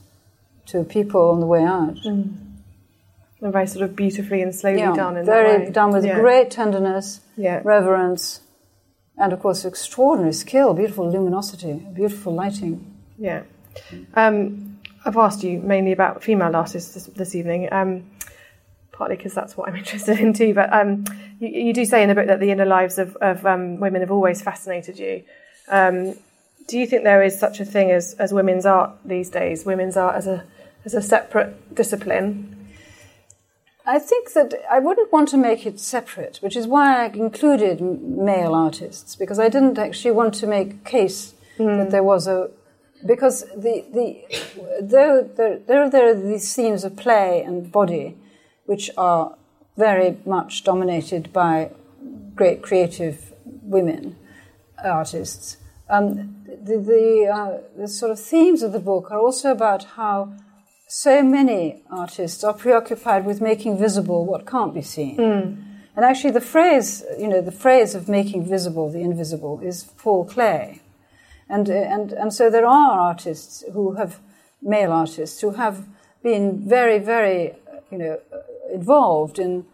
to people on the way out. Mm. And very sort of beautifully and slowly yeah, done. In very done with yeah. great tenderness, yeah. reverence, and of course extraordinary skill, beautiful luminosity, beautiful lighting. Yeah. Um, I've asked you mainly about female artists this, this evening. Um, partly because that's what I'm interested in too. But um, you, you, do say in the book that the inner lives of, of um, women have always fascinated you. Um, do you think there is such a thing as, as women's art these days, women's art as a, as a separate discipline? I think that I wouldn't want to make it separate, which is why I included male artists, because I didn't actually want to make a case mm. that there was a. Because the, the, though there, there, there are these themes of play and body, which are very much dominated by great creative women artists. Um, the, the, uh, the sort of themes of the book are also about how so many artists are preoccupied with making visible what can't be seen. Mm. And actually, the phrase, you know, the phrase of making visible the invisible is Paul Klee. And, and, and so there are artists who have, male artists, who have been very, very, you know, involved in,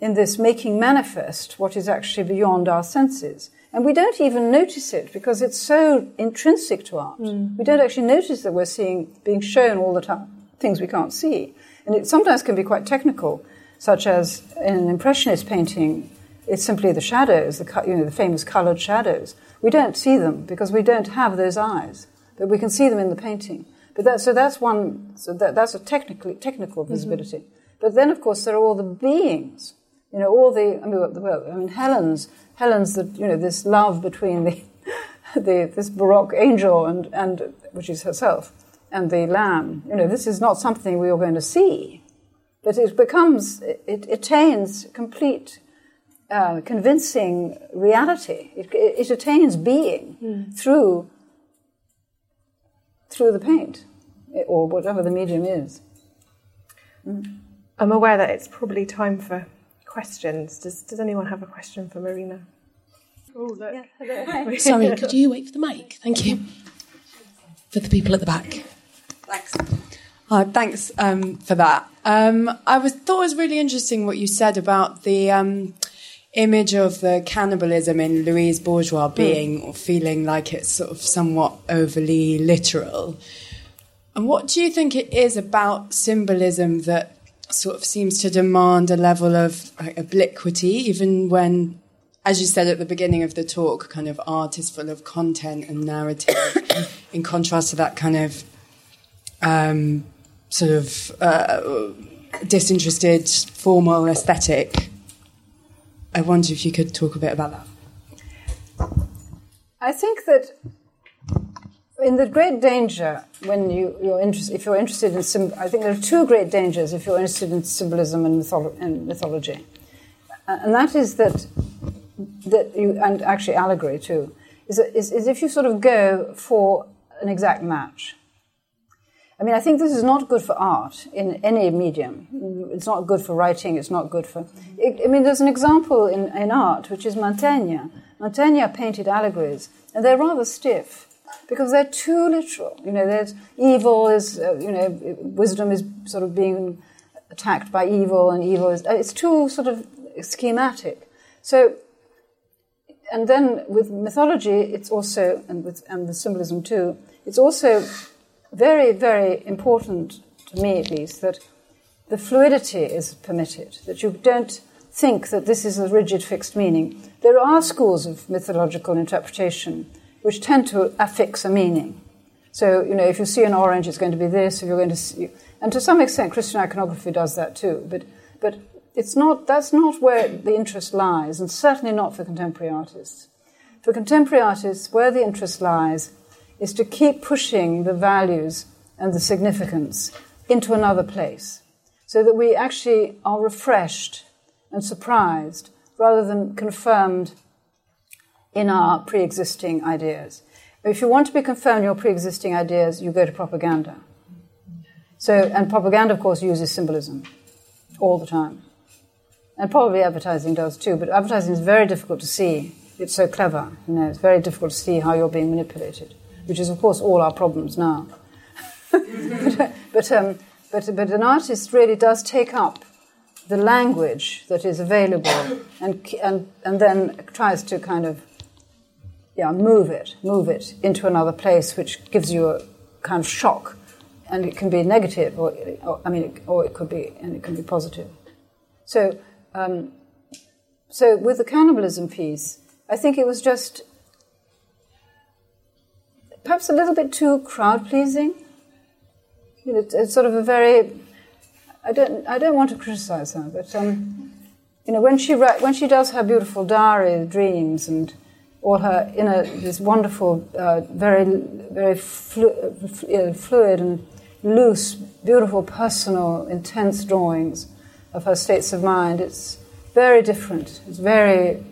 in this making manifest what is actually beyond our senses. And we don't even notice it because it's so intrinsic to art. Mm. We don't actually notice that we're seeing, being shown all the time things we can't see. And it sometimes can be quite technical, such as in an impressionist painting, it's simply the shadows, the, you know, the famous colored shadows. We don't see them because we don't have those eyes, but we can see them in the painting. But that, so that's one, so that, that's a technically, technical mm-hmm. visibility. Mm-hmm. But then, of course, there are all the beings. You know, all the, I mean, well, I mean, Helen's, Helen's, the, you know, this love between the, the, this Baroque angel and, and, which is herself, and the lamb. You know, this is not something we are going to see, but it becomes, it, attains complete, uh, convincing reality. It, it attains being mm. through, through the paint, or whatever the medium is. Mm. I'm aware that it's probably time for questions. Does, does anyone have a question for Marina? Oh, look. Yeah, Sorry, could you wait for the mic? Thank you. For the people at the back. Thanks. Uh, thanks um, for that. Um, I was, thought it was really interesting what you said about the um, image of the cannibalism in Louise Bourgeois hmm. being mm. or feeling like it's sort of somewhat overly literal. And what do you think it is about symbolism that sort of seems to demand a level of like, obliquity, even when, as you said at the beginning of the talk, kind of art is full of content and narrative, in contrast to that kind of um, sort of uh, disinterested, formal aesthetic. I wonder if you could talk a bit about that. I think that in the great danger when you, you're interested, if you're interested in, sim- I think there are two great dangers if you're interested in symbolism and, mytholo- and mythology, uh, and that is that that you and actually allegory too is, is, is if you sort of go for an exact match. I mean, I think this is not good for art in any medium. It's not good for writing. It's not good for. It, I mean, there's an example in, in art which is Mantegna. Mantegna painted allegories, and they're rather stiff because they're too literal. You know, there's evil is, uh, you know, wisdom is sort of being attacked by evil, and evil is, uh, it's too sort of schematic. So, and then with mythology, it's also, and with, and with symbolism too, it's also very, very important, to me at least, that the fluidity is permitted, that you don't think that this is a rigid fixed meaning. There are schools of mythological interpretation which tend to affix a meaning. So, you know, if you see an orange, it's going to be this. If you're going to see, and to some extent, Christian iconography does that too. But, but it's not, that's not where the interest lies, and certainly not for contemporary artists. for contemporary artists, where the interest lies is to keep pushing the values and the significance into another place so that we actually are refreshed and surprised rather than confirmed in our pre existing ideas. If you want to be confirmed in your pre existing ideas, you go to propaganda. So, and propaganda, of course, uses symbolism all the time. And probably advertising does too, but advertising is very difficult to see. It's so clever, you know, it's very difficult to see how you're being manipulated, which is, of course, all our problems now. but, but, um, but, but an artist really does take up the language that is available and, and, and then tries to kind of yeah, move it, move it into another place, which gives you a kind of shock, and it can be negative, or, or I mean, or it could be, and it can be positive. So, um, so with the cannibalism piece, I think it was just perhaps a little bit too crowd pleasing. You know, it's sort of a very I don't I don't want to criticize her, but um, you know when she when she does her beautiful diary dreams and all her inner this wonderful, uh, very very flu- uh, fluid and loose, beautiful, personal, intense drawings of her states of mind. It's very different. It's very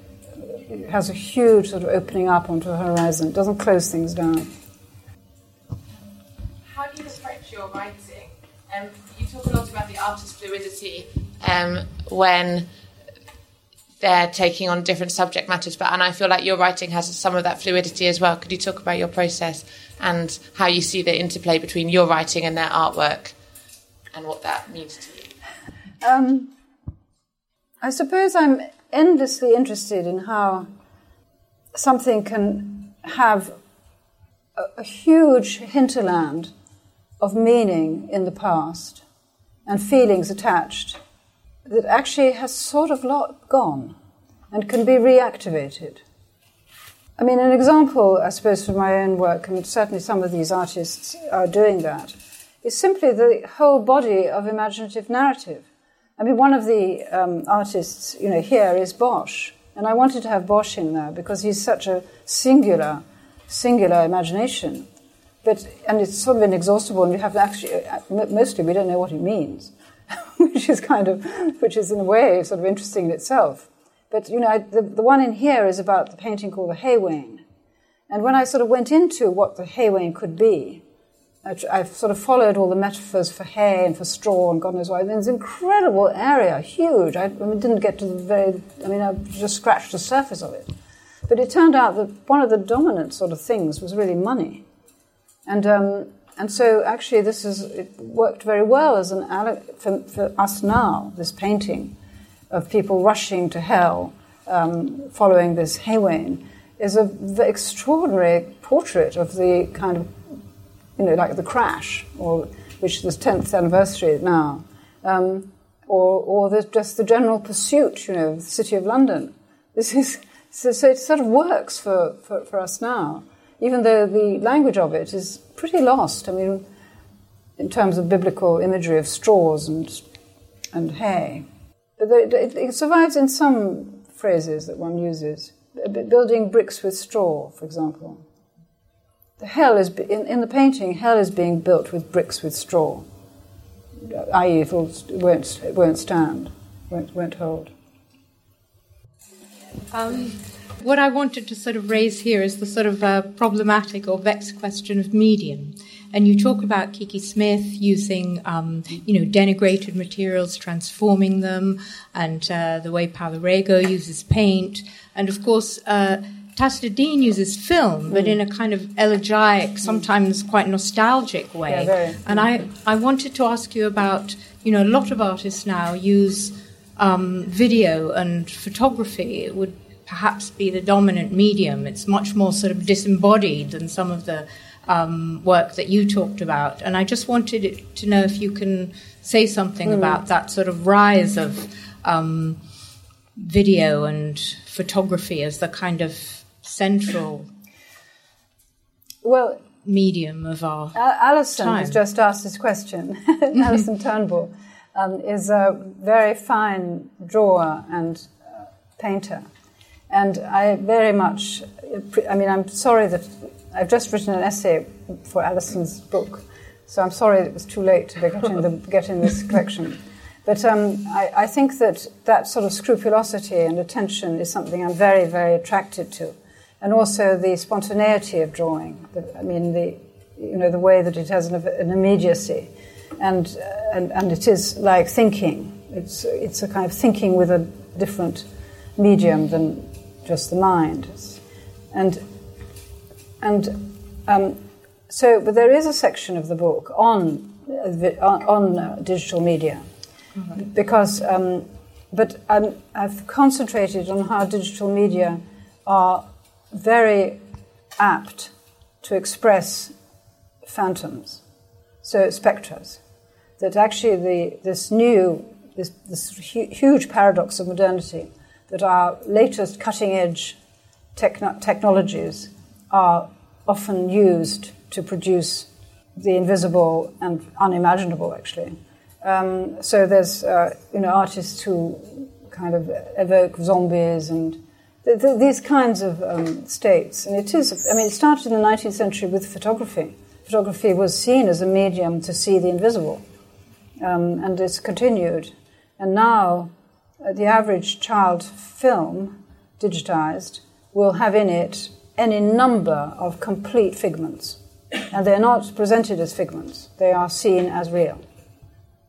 it has a huge sort of opening up onto a horizon. It doesn't close things down. How do you approach your writing? Um, you talk a lot about the artist's fluidity um, when they're taking on different subject matters. But and I feel like your writing has some of that fluidity as well. Could you talk about your process and how you see the interplay between your writing and their artwork, and what that means to you? Um, I suppose I'm endlessly interested in how something can have a, a huge hinterland of meaning in the past and feelings attached that actually has sort of lot gone and can be reactivated. I mean, an example, I suppose, from my own work, and certainly some of these artists are doing that, is simply the whole body of imaginative narrative. I mean, one of the um, artists, you know, here is Bosch, and I wanted to have Bosch in there because he's such a singular, singular imagination. But and it's sort of inexhaustible, and we have actually uh, mostly we don't know what it means. which is kind of, which is in a way sort of interesting in itself. But you know, I, the, the one in here is about the painting called the Haywain. And when I sort of went into what the Haywain could be, I, have sort of followed all the metaphors for hay and for straw and God knows why. It's an incredible area, huge. I, I mean, didn't get to the very, I mean, I just scratched the surface of it. But it turned out that one of the dominant sort of things was really money. And um, and so, actually, this is it worked very well as an for, for us now. This painting of people rushing to hell, um, following this Haywain, is an extraordinary portrait of the kind of, you know, like the crash, or which is the tenth anniversary now, um, or or the, just the general pursuit, you know, of the city of London. This is so, so it sort of works for, for, for us now even though the language of it is pretty lost. I mean, in terms of biblical imagery of straws and, and hay. But it, it survives in some phrases that one uses. Building bricks with straw, for example. The hell is, in, in the painting, hell is being built with bricks with straw, i.e., it won't, it won't stand, won't, won't hold. Um, what I wanted to sort of raise here is the sort of uh, problematic or vexed question of medium. And you talk about Kiki Smith using, um, you know, denigrated materials, transforming them, and uh, the way Paula Rego uses paint. And of course, uh, Dean uses film, but in a kind of elegiac, sometimes quite nostalgic way. Yeah, and I, I wanted to ask you about, you know, a lot of artists now use um, video and photography. It would perhaps be the dominant medium. It's much more sort of disembodied than some of the um, work that you talked about. And I just wanted to know if you can say something mm. about that sort of rise of um, video and photography as the kind of central well medium of our Alison time. has just asked this question. Alison Turnbull um, is a very fine drawer and uh, painter. And I very much, I mean, I'm sorry that I've just written an essay for Alison's book, so I'm sorry it was too late to be getting, the, this collection. But um, I, I, think that that sort of scrupulosity and attention is something I'm very, very attracted to. And also the spontaneity of drawing. The, I mean, the, you know, the way that it has an, an immediacy. And, uh, and, and it is like thinking. It's, it's a kind of thinking with a different medium than just the mind. And, and um, so, but there is a section of the book on, on, on uh, digital media mm-hmm. because, um, but i I've concentrated on how digital media are very apt to express phantoms, so spectres. That actually the, this new, this, this hu- huge paradox of modernity, that our latest cutting edge techno- technologies are often used to produce the invisible and unimaginable, actually. Um, so there's uh, you know artists who kind of evoke zombies and th- th- these kinds of um, states. And it is, I mean, it started in the 19th century with photography. Photography was seen as a medium to see the invisible, um, and it's continued. And now, the average child film, digitized, will have in it any number of complete figments. And they're not presented as figments, they are seen as real.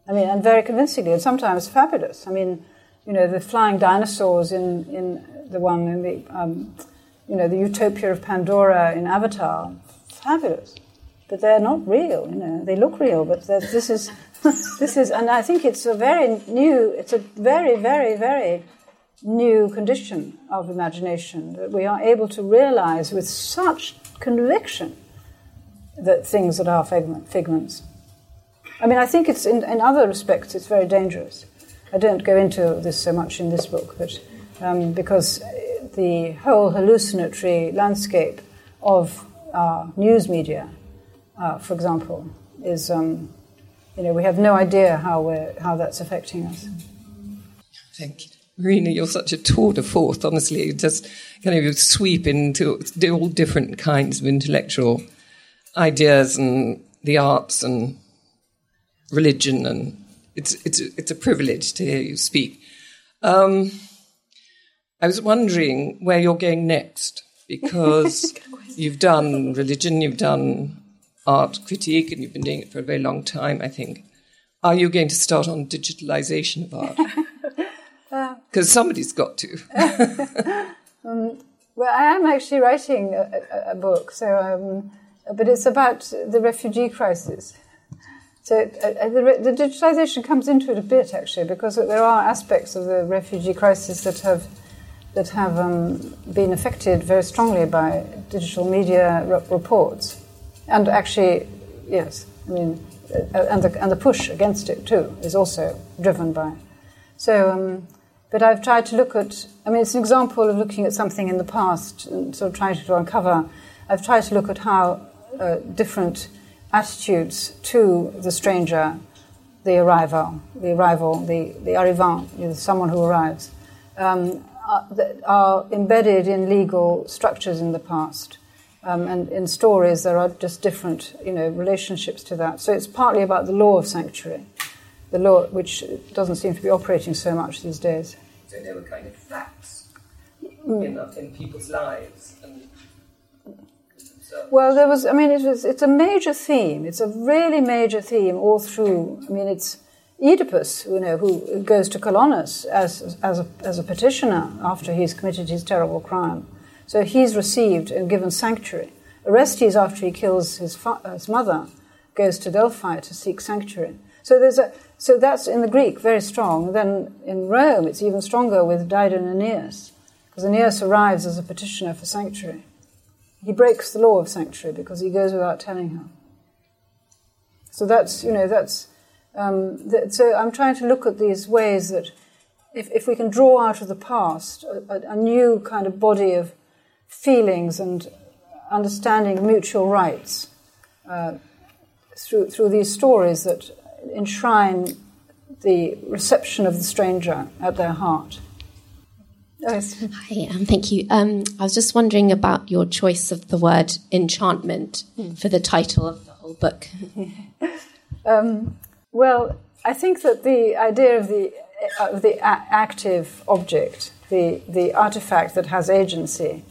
I mean, and very convincingly, and sometimes fabulous. I mean, you know, the flying dinosaurs in, in the one in the, um, you know, the Utopia of Pandora in Avatar, fabulous. But they're not real, you know. They look real, but this is, this is, and I think it's a very new, it's a very, very, very new condition of imagination that we are able to realize with such conviction that things that are figments I mean, I think it's in, in other respects it's very dangerous. I don't go into this so much in this book, but um, because the whole hallucinatory landscape of our news media, uh, for example, is um, you know we have no idea how we're, how that's affecting us. Thank you. Marina, you're such a tour de force, honestly. You just kind of sweep into all different kinds of intellectual ideas and the arts and religion, and it's it's it's a privilege to hear you speak. Um, I was wondering where you're going next because you've done religion, you've done art critique, and you've been doing it for a very long time. I think. Are you going to start on digitalization of art? Because uh, somebody's got to. um, well, I am actually writing a, a, book, so um, but it's about the refugee crisis. So uh, the, the, digitalization comes into it a bit actually, because there are aspects of the refugee crisis that have that have um, been affected very strongly by digital media reports, and actually, yes, I mean, uh, and the and the push against it too is also driven by. So, um, but I've tried to look at. I mean, it's an example of looking at something in the past and sort of trying to uncover. I've tried to look at how uh, different attitudes to the stranger, the arrival, the arrival, the, the arrivant, you know, someone who arrives, um, are, are, embedded in legal structures in the past. Um, and in stories, there are just different, you know, relationships to that. So it's partly about the law of sanctuary, the law which doesn't seem to be operating so much these days. So there were kind of facts mm. in, in people's lives, and well, there was. I mean, it was. It's a major theme. It's a really major theme all through. I mean, it's Oedipus, you know, who goes to Colonus as as a, as a petitioner after he's committed his terrible crime. So he's received and given sanctuary. Orestes, after he kills his, fa- his mother, goes to Delphi to seek sanctuary. So there's a. So that's in the Greek very strong. Then in Rome, it's even stronger with Dido and Aeneas, because Aeneas arrives as a petitioner for sanctuary. He breaks the law of sanctuary because he goes without telling her. So that's, you know, that's. Um, that, so I'm trying to look at these ways that if, if we can draw out of the past a, a new kind of body of feelings and understanding mutual rights uh, through, through these stories that enshrine the reception of the stranger at their heart. Yes. Hi, um, thank you. Um, I was just wondering about your choice of the word enchantment for the title of the whole book. Um, well, I think that the idea of the of the a- active object, the the artifact that has agency,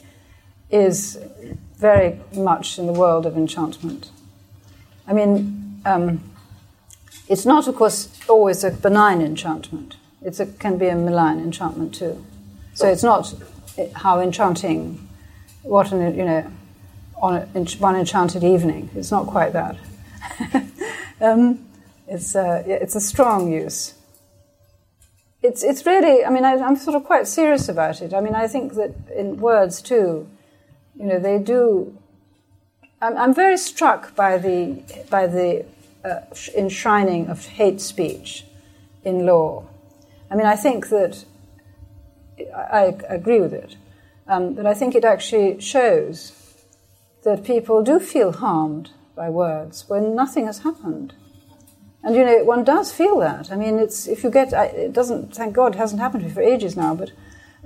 is very much in the world of enchantment. I mean, um, it's not, of course, always a benign enchantment. It can be a malign enchantment too. So it's not eh, how enchanting, what an you know, on a, one enchanted evening. It's not quite that. um, it's a, it's a strong use. It's it's really. I mean, I, I'm sort of quite serious about it. I mean, I think that in words too, you know, they do. I'm, I'm very struck by the by the uh, enshrining of hate speech in law. I mean, I think that I, agree with it, um, but I think it actually shows that people do feel harmed by words when nothing has happened. And you know, one does feel that. I mean, it's if you get it doesn't. Thank God, it hasn't happened to me for ages now. But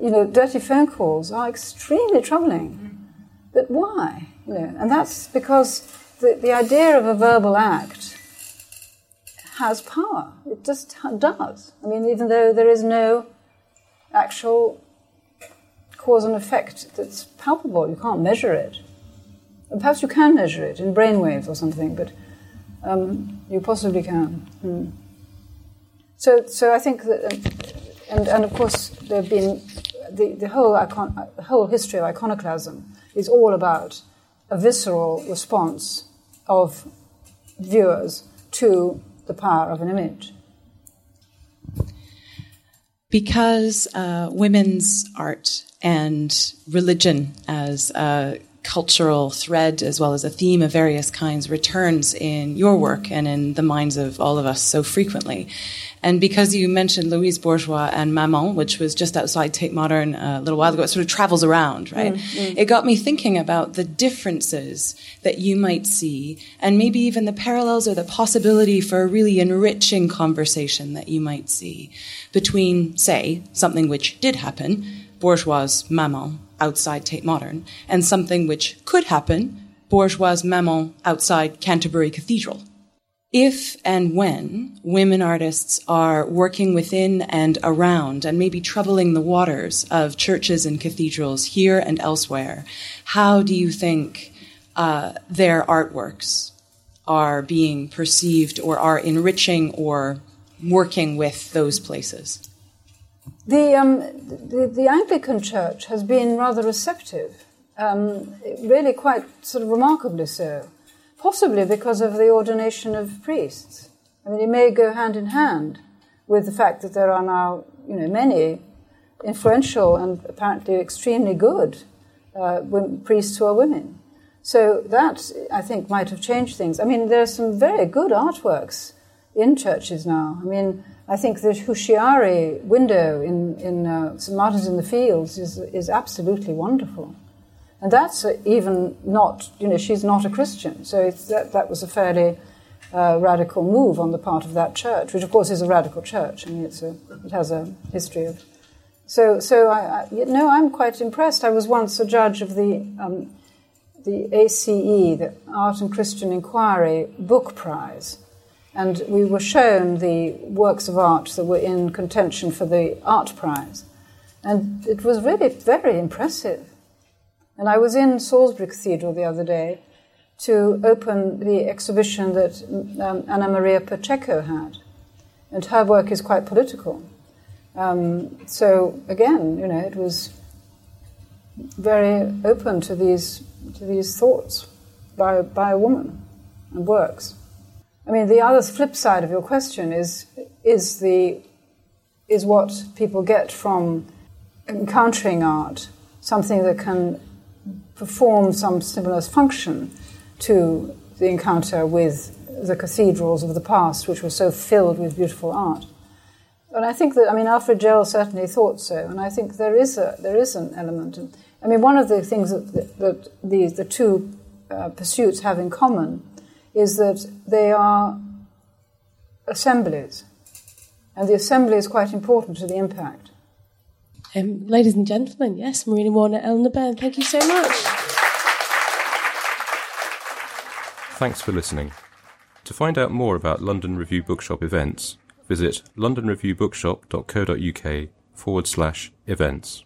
you know, dirty phone calls are extremely troubling. But why? You know, and that's because the, the idea of a verbal act has power. It just does. I mean, even though there is no actual cause and effect that's palpable, you can't measure it. And perhaps you can measure it in brainwaves or something, but um, you possibly can. Hmm. So, so I think that, um, and, and of course, there have been the, the whole icon, the whole history of iconoclasm is all about a visceral response of viewers to the power of an image. because uh, women's art and religion as a cultural thread as well as a theme of various kinds returns in your work and in the minds of all of us so frequently. And because you mentioned Louise Bourgeois and Maman, which was just outside Tate Modern uh, a little while ago, it sort of travels around, right? Mm, mm. It got me thinking about the differences that you might see and maybe even the parallels or the possibility for a really enriching conversation that you might see between, say, something which did happen, Bourgeois' Maman outside Tate Modern, and something which could happen, Bourgeois' Maman outside Canterbury Cathedral. If and when women artists are working within and around and maybe troubling the waters of churches and cathedrals here and elsewhere, how do you think uh, their artworks are being perceived or are enriching or working with those places? The, um, the, the Anglican Church has been rather receptive, um, really quite sort of remarkably so, possibly because of the ordination of priests. I mean, it may go hand in hand with the fact that there are now, you know, many influential and apparently extremely good uh, wom- priests who are women. So that, I think, might have changed things. I mean, there are some very good artworks in churches now. I mean, I think the Houshiary window in, in uh, St. Martin's in the Fields is, is absolutely wonderful. And that's even not, you know, she's not a Christian. So that, that was a fairly uh, radical move on the part of that church, which of course is a radical church. I mean, it's a, it has a history of. So, so I, I, know, I'm quite impressed. I was once a judge of the, um, the ACE, the Art and Christian Inquiry Book Prize. And we were shown the works of art that were in contention for the Art Prize. And it was really very impressive. And I was in Salisbury Cathedral the other day to open the exhibition that um, Ana Maria Pacheco had. And her work is quite political. Um, so again, you know, it was very open to these to these thoughts by by a woman and works. I mean, the other flip side of your question is is the is what people get from encountering art, something that can perform some stimulus function to the encounter with the cathedrals of the past, which were so filled with beautiful art. And I think that I mean Alfred Gell certainly thought so, and I think there is a there is an element. I mean, one of the things that that the the two uh, pursuits have in common is that they are assemblies, and the assembly is quite important to the impact. Um, ladies and gentlemen, yes, Marina Warner, Eleanor Byrne, thank you so much. Thanks for listening. To find out more about London Review Bookshop events, visit londonreviewbookshop.co.uk forward slash events.